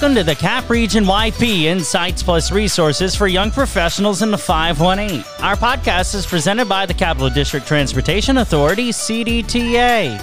Welcome to the CAP Region YP Insights Plus Resources for Young Professionals in the 518. Our podcast is presented by the Capital District Transportation Authority, CDTA.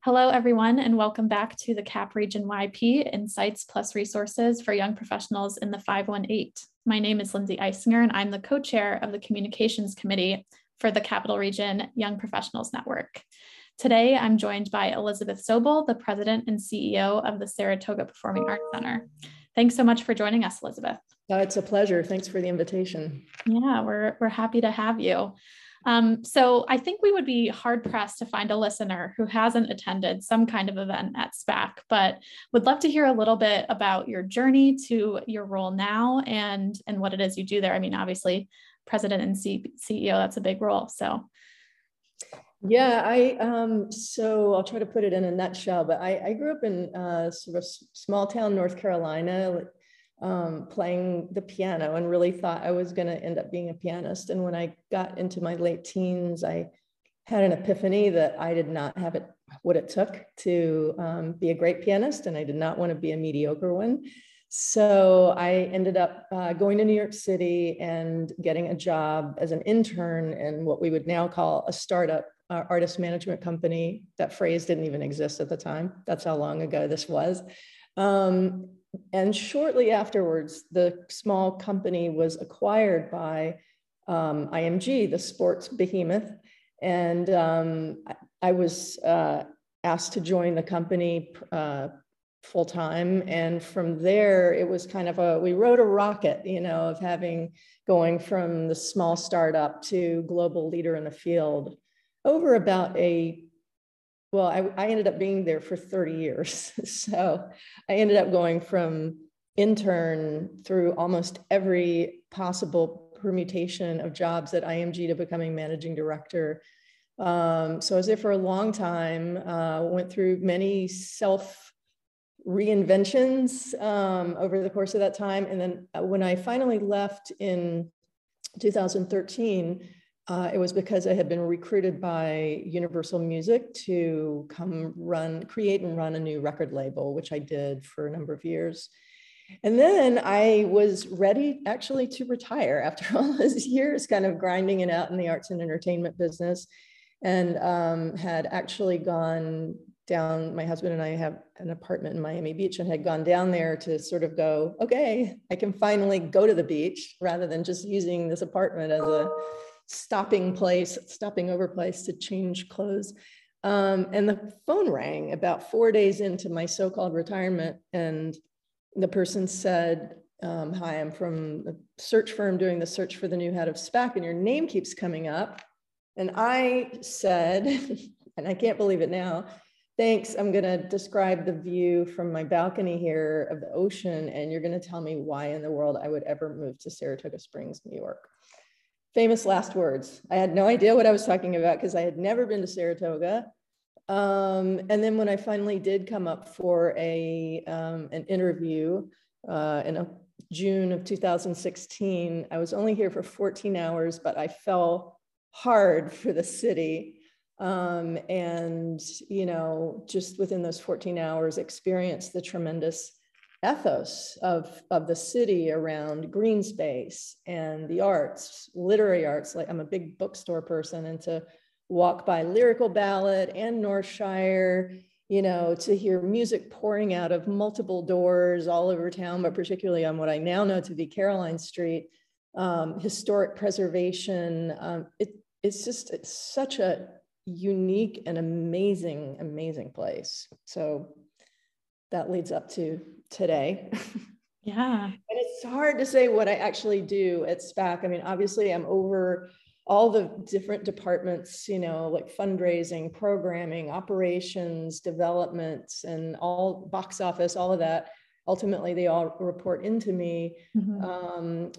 Hello, everyone, and welcome back to the CAP Region YP Insights Plus Resources for Young Professionals in the 518. My name is Lindsay Eisinger, and I'm the co chair of the Communications Committee for the Capital Region Young Professionals Network. Today, I'm joined by Elizabeth Sobol, the president and CEO of the Saratoga Performing Arts Center. Thanks so much for joining us, Elizabeth. Uh, it's a pleasure. Thanks for the invitation. Yeah, we're, we're happy to have you. Um, so I think we would be hard pressed to find a listener who hasn't attended some kind of event at SPAC, but would love to hear a little bit about your journey to your role now and and what it is you do there. I mean, obviously, president and C- CEO that's a big role. So. Yeah, I um, so I'll try to put it in a nutshell. But I, I grew up in uh, sort of small town North Carolina, um, playing the piano and really thought I was going to end up being a pianist. And when I got into my late teens, I had an epiphany that I did not have it what it took to um, be a great pianist, and I did not want to be a mediocre one. So I ended up uh, going to New York City and getting a job as an intern in what we would now call a startup uh, artist management company. That phrase didn't even exist at the time. That's how long ago this was. Um, and shortly afterwards, the small company was acquired by um, IMG, the sports behemoth. And um, I, was uh, asked to join the company uh, full time. And from there, it was kind of a, we rode a rocket, you know, of having going from the small startup to global leader in the field over about a well, I, I ended up being there for 30 years. so I ended up going from intern through almost every possible permutation of jobs at IMG to becoming managing director. Um, so I was there for a long time, uh, went through many self reinventions um, over the course of that time. And then uh, when I finally left in 2013, uh, it was because I had been recruited by Universal Music to come run, create and run a new record label, which I did for a number of years. And then I was ready actually to retire after all those years, kind of grinding it out in the arts and entertainment business, and um, had actually gone down. My husband and I have an apartment in Miami Beach and had gone down there to sort of go, okay, I can finally go to the beach rather than just using this apartment as a stopping place, stopping over place to change clothes. Um, and the phone rang about four days into my so called retirement. And the person said, um, Hi, I'm from the search firm doing the search for the new head of SPAC, and your name keeps coming up. And I said, and I can't believe it now, thanks. I'm going to describe the view from my balcony here of the ocean, and you're going to tell me why in the world I would ever move to Saratoga Springs, New York famous last words. I had no idea what I was talking about because I had never been to Saratoga. Um, and then when I finally did come up for a um, an interview uh, in June of 2016, I was only here for 14 hours, but I fell hard for the city. Um, and, you know, just within those 14 hours, experienced the tremendous ethos of, of the city around green space and the arts, literary arts. Like I'm a big bookstore person, and to walk by Lyrical Ballad and Northshire, you know, to hear music pouring out of multiple doors all over town, but particularly on what I now know to be Caroline Street, um, historic preservation. Um, it, it's just it's such a unique and amazing, amazing place. So that leads up to today. Yeah. and it's hard to say what I actually do at SPAC. I mean, obviously, I'm over all the different departments, you know, like fundraising, programming, operations, developments, and all box office, all of that. Ultimately, they all report into me. Mm-hmm. Um,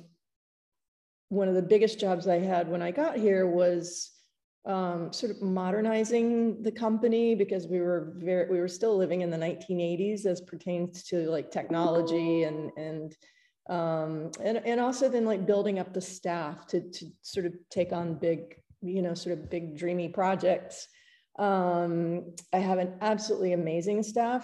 one of the biggest jobs I had when I got here was um, sort of modernizing the company because we were very we were still living in the 1980s as pertains to like technology and and Um, and, and also then like building up the staff to, to sort of take on big, you know, sort of big dreamy projects. Um, I have an absolutely amazing staff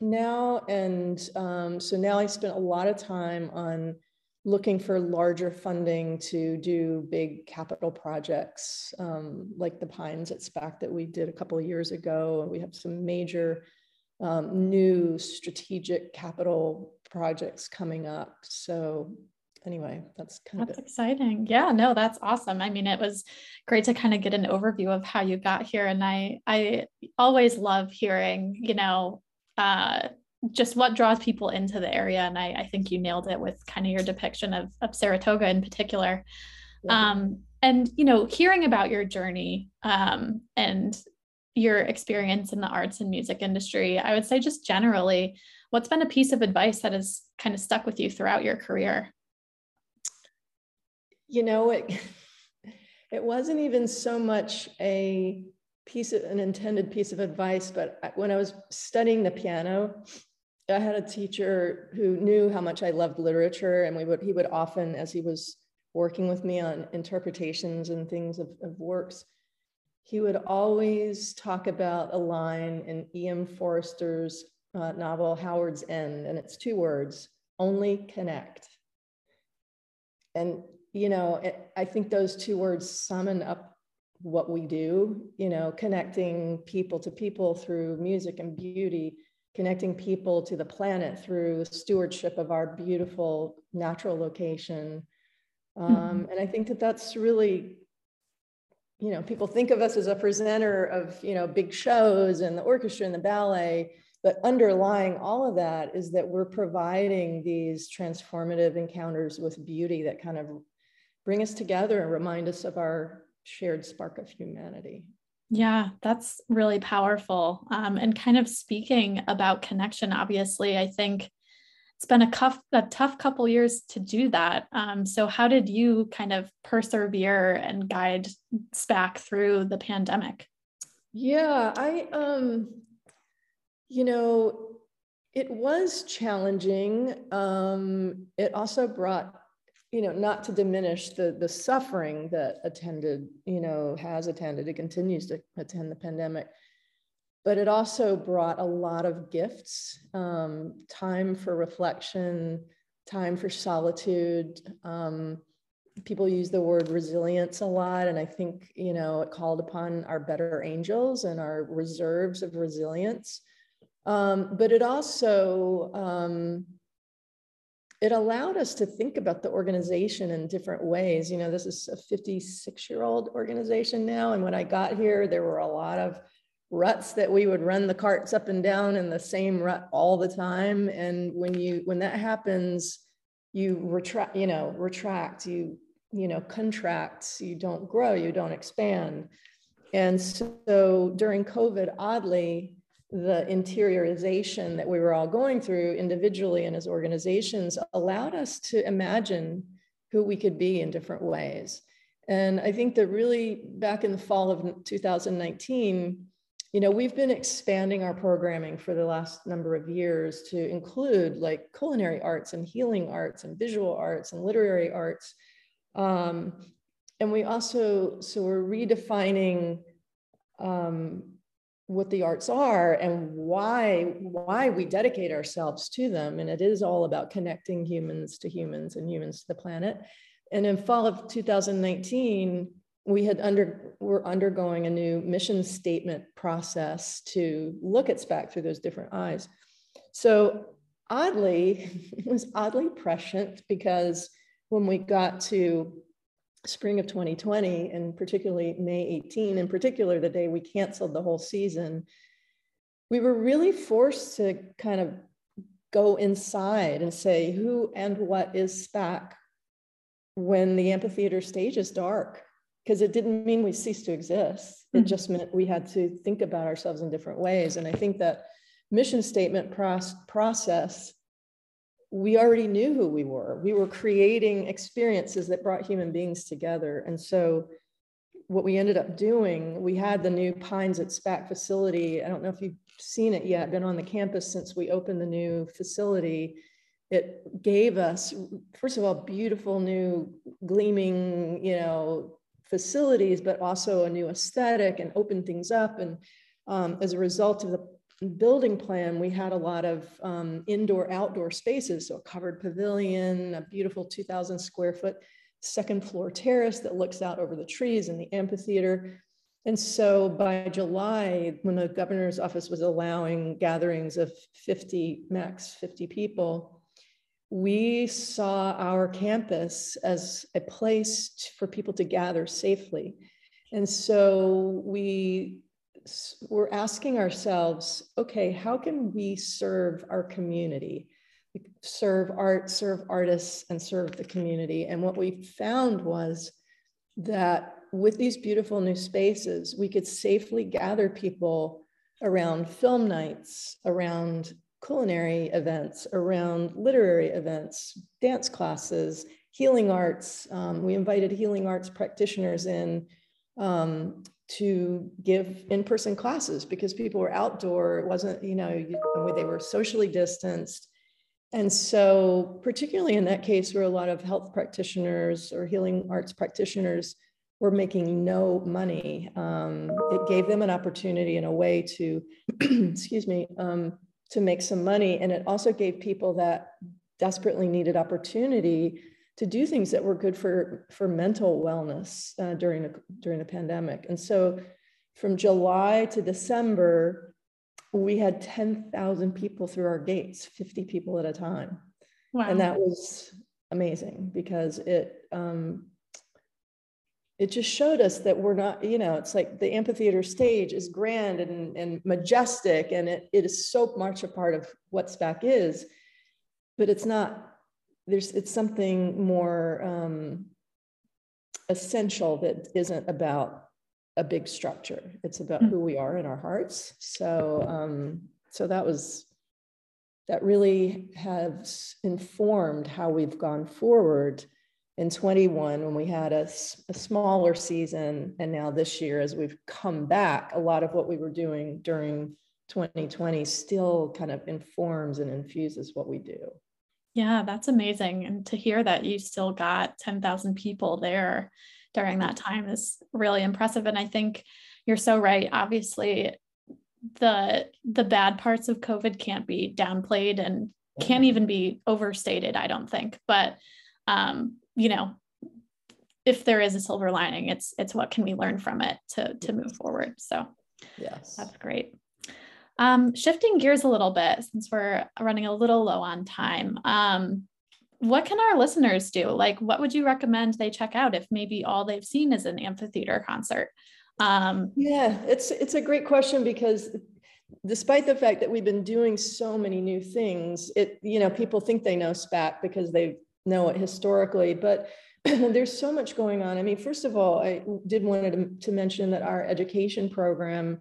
now. And um, so now I spent a lot of time on looking for larger funding to do big capital projects um, like the Pines at SPAC that we did a couple of years ago. We have some major um, new strategic capital projects coming up. So anyway, that's kind that's of That's exciting. Yeah, no, that's awesome. I mean, it was great to kind of get an overview of how you got here. And I I always love hearing, you know, uh, just what draws people into the area. And I, I think you nailed it with kind of your depiction of, of Saratoga in particular. Yeah. Um, and, you know, hearing about your journey um, and your experience in the arts and music industry, I would say just generally, what's been a piece of advice that has kind of stuck with you throughout your career? You know, it, it wasn't even so much a piece of an intended piece of advice, but when I was studying the piano, I had a teacher who knew how much I loved literature, and we would he would often, as he was working with me on interpretations and things of, of works, he would always talk about a line in E.M. Forster's uh, novel Howard's End, and it's two words: only connect. And you know, it, I think those two words summon up what we do. You know, connecting people to people through music and beauty connecting people to the planet through stewardship of our beautiful natural location. Um, mm-hmm. And I think that that's really, you know, people think of us as a presenter of, you know, big shows and the orchestra and the ballet, but underlying all of that is that we're providing these transformative encounters with beauty that kind of bring us together and remind us of our shared spark of humanity. Yeah, that's really powerful. Um, and kind of speaking about connection, obviously, I think it's been a tough, a tough couple years to do that. Um, so, how did you kind of persevere and guide SPAC through the pandemic? Yeah, I, um, you know, it was challenging. Um, it also brought you know, not to diminish the the suffering that attended, you know, has attended, it continues to attend the pandemic, but it also brought a lot of gifts, um, time for reflection, time for solitude. Um, people use the word resilience a lot, and I think you know it called upon our better angels and our reserves of resilience. Um, but it also um, it allowed us to think about the organization in different ways. You know, this is a 56 year old organization now. And when I got here, there were a lot of ruts that we would run the carts up and down in the same rut all the time. And when you, when that happens, you retract, you know, retract, you, you know, contract, you don't grow, you don't expand. And so during COVID, oddly, the interiorization that we were all going through individually and as organizations allowed us to imagine who we could be in different ways. And I think that really back in the fall of 2019, you know, we've been expanding our programming for the last number of years to include like culinary arts and healing arts and visual arts and literary arts. Um, and we also, so we're redefining um, what the arts are and why why we dedicate ourselves to them. And it is all about connecting humans to humans and humans to the planet. And in fall of 2019 we had under we're undergoing a new mission statement process to look at SPAC through those different eyes. So oddly it was oddly prescient because when we got to spring of 2020 and particularly May 18, in particular, the day we canceled the whole season, we were really forced to kind of go inside and say who and what is SPAC when the amphitheater stage is dark. Because it didn't mean we ceased to exist. It mm-hmm. just meant we had to think about ourselves in different ways. And I think that mission statement process we already knew who we were. We were creating experiences that brought human beings together. And so what we ended up doing, we had the new Pines at SPAC facility. I don't know if you've seen it yet, been on the campus since we opened the new facility. it gave us, first of all, beautiful new gleaming, you know, facilities, but also a new aesthetic and opened things up. And um, as a result of the building plan, we had a lot of um, indoor outdoor spaces. So a covered pavilion, a beautiful 2,000 square foot second floor terrace that looks out over the trees and the amphitheater. And so by July, when the governor's office was allowing gatherings of 50, max 50 people, we saw our campus as a place for people to gather safely. And so we were asking ourselves, okay, how can we serve our community? Serve art, serve artists, and serve the community. And what we found was that with these beautiful new spaces, we could safely gather people around film nights, around culinary events, around literary events, dance classes, healing arts. Um, we invited healing arts practitioners in um, to give in-person classes because people were outdoor. It wasn't, you know, they were socially distanced. And so, particularly in that case, where a lot of health practitioners or healing arts practitioners were making no money, um, it gave them an opportunity and a way to, excuse me, um, to make some money. And it also gave people that desperately needed opportunity to do things that were good for, for mental wellness uh, during, the, during the pandemic. And so from July to December, we had 10,000 people through our gates, 50 people at a time. Wow. And that was amazing because it um, it just showed us that we're not, you know, it's like the amphitheater stage is grand and, and majestic, and it, it is so much a part of what SPAC is, but it's not, there's, it's something more um, essential that isn't about a big structure. It's about who we are in our hearts. So, um, so that was, that really has informed how we've gone forward in 21 when we had a, a, smaller season and now this year as we've come back a lot of what we were doing during 2020 still kind of informs and infuses what we do yeah that's amazing and to hear that you still got 10,000 people there during that time is really impressive and i think you're so right obviously the the bad parts of covid can't be downplayed and can't even be overstated i don't think but um, you know if there is a silver lining it's it's what can we learn from it to to move forward so. Yes. That's great um, shifting gears a little bit since we're running a little low on time um, what can our listeners do like what would you recommend they check out if maybe all they've seen is an amphitheater concert um, yeah it's it's a great question because despite the fact that we've been doing so many new things it you know people think they know spac because they know it historically, but there's so much going on. I mean, first of all, I did want to, to mention that our education program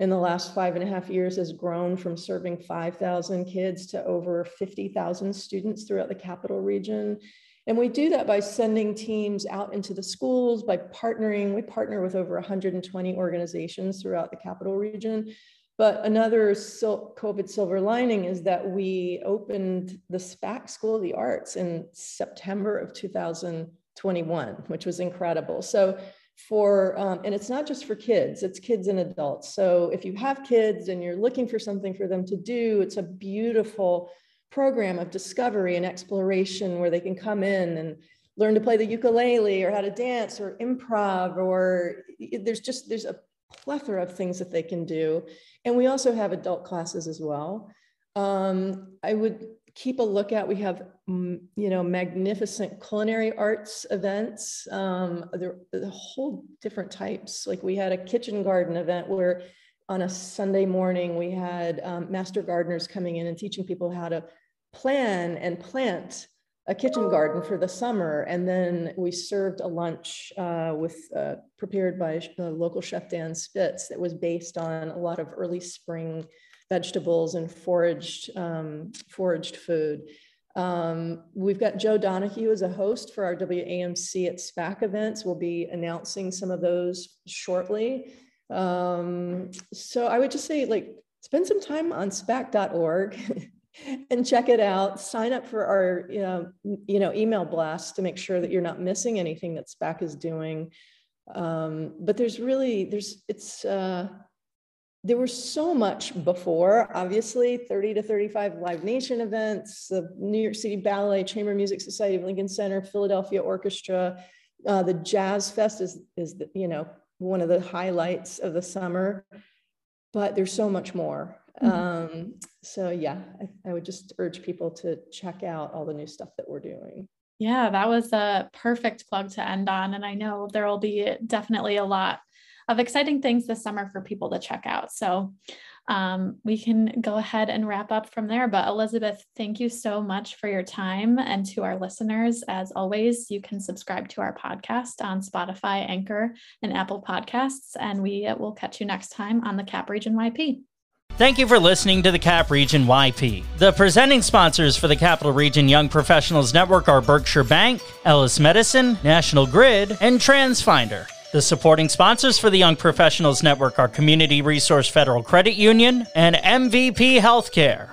in the last five and a half years has grown from serving 5,000 kids to over 50,000 students throughout the capital region. And we do that by sending teams out into the schools, by partnering. We partner with over 120 organizations throughout the capital region but another COVID silver lining is that we opened the SPAC School of the Arts in September of 2021, which was incredible. So for, um, and it's not just for kids, it's kids and adults. So if you have kids and you're looking for something for them to do, it's a beautiful program of discovery and exploration where they can come in and learn to play the ukulele or how to dance or improv or there's just there's a plethora of things that they can do and we also have adult classes as well. Um, I would keep a lookout. We have, mm, you know, magnificent culinary arts events. Um, are whole different types. Like we had a kitchen garden event where on a Sunday morning, we had um, master gardeners coming in and teaching people how to plan and plant a kitchen garden for the summer. And then we served a lunch uh, with uh, prepared by uh, local chef Dan Spitz that was based on a lot of early spring vegetables and foraged, um, foraged food. Um, we've got Joe Donahue as a host for our WAMC at SPAC events. We'll be announcing some of those shortly. Um, so I would just say like, spend some time on spac.org. and check it out. Sign up for our you know, you know email blast to make sure that you're not missing anything that SPAC is doing. Um, but there's really there's it's uh, there was so much before. Obviously, 30 to 35 Live Nation events, the New York City Ballet, Chamber Music Society of Lincoln Center, Philadelphia Orchestra. Uh, the Jazz Fest is is the, you know one of the highlights of the summer, but there's so much more. Mm-hmm. Um, so yeah, I, I would just urge people to check out all the new stuff that we're doing. Yeah, that was a perfect plug to end on. And I know there will be definitely a lot of exciting things this summer for people to check out. So um, we can go ahead and wrap up from there. But Elizabeth, thank you so much for your time. And to our listeners, as always, you can subscribe to our podcast on Spotify, Anchor, and Apple Podcasts. And we will catch you next time on the Cap Region YP. Thank you for listening to the Cap Region YP. The presenting sponsors for the Capital Region Young Professionals Network are Berkshire Bank, Ellis Medicine, National Grid, and TransFinder. The supporting sponsors for the Young Professionals Network are Community Resource Federal Credit Union and MVP Healthcare.